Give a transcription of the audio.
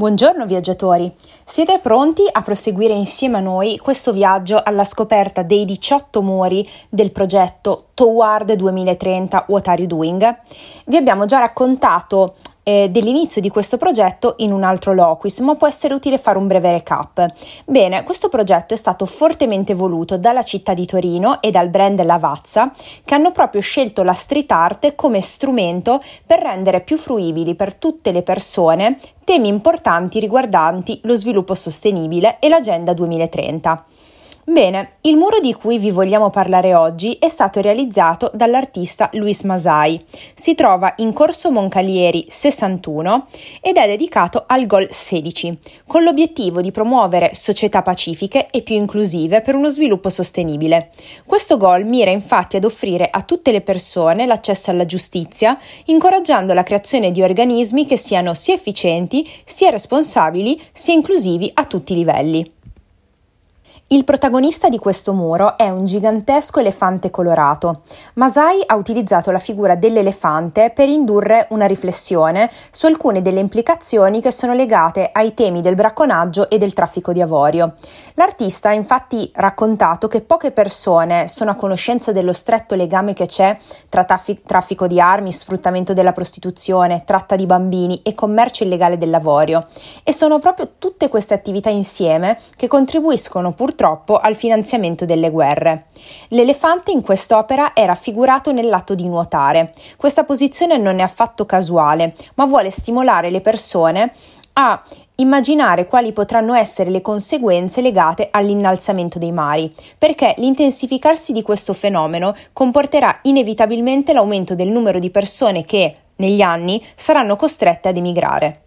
Buongiorno viaggiatori, siete pronti a proseguire insieme a noi questo viaggio alla scoperta dei 18 muri del progetto Toward 2030 What Are You Doing? Vi abbiamo già raccontato eh, dell'inizio di questo progetto in un altro locus, ma può essere utile fare un breve recap. Bene, questo progetto è stato fortemente voluto dalla città di Torino e dal brand Lavazza, che hanno proprio scelto la street art come strumento per rendere più fruibili per tutte le persone temi importanti riguardanti lo sviluppo sostenibile e l'Agenda 2030. Bene, il muro di cui vi vogliamo parlare oggi è stato realizzato dall'artista Luis Masai. Si trova in Corso Moncalieri 61 ed è dedicato al Gol 16, con l'obiettivo di promuovere società pacifiche e più inclusive per uno sviluppo sostenibile. Questo Gol mira infatti ad offrire a tutte le persone l'accesso alla giustizia, incoraggiando la creazione di organismi che siano sia efficienti, sia responsabili, sia inclusivi a tutti i livelli. Il protagonista di questo muro è un gigantesco elefante colorato. Masai ha utilizzato la figura dell'elefante per indurre una riflessione su alcune delle implicazioni che sono legate ai temi del bracconaggio e del traffico di avorio. L'artista ha infatti raccontato che poche persone sono a conoscenza dello stretto legame che c'è tra traffico di armi, sfruttamento della prostituzione, tratta di bambini e commercio illegale dell'avorio e sono proprio tutte queste attività insieme che contribuiscono purtroppo purtroppo al finanziamento delle guerre. L'elefante in quest'opera è raffigurato nell'atto di nuotare. Questa posizione non è affatto casuale, ma vuole stimolare le persone a immaginare quali potranno essere le conseguenze legate all'innalzamento dei mari, perché l'intensificarsi di questo fenomeno comporterà inevitabilmente l'aumento del numero di persone che, negli anni, saranno costrette ad emigrare.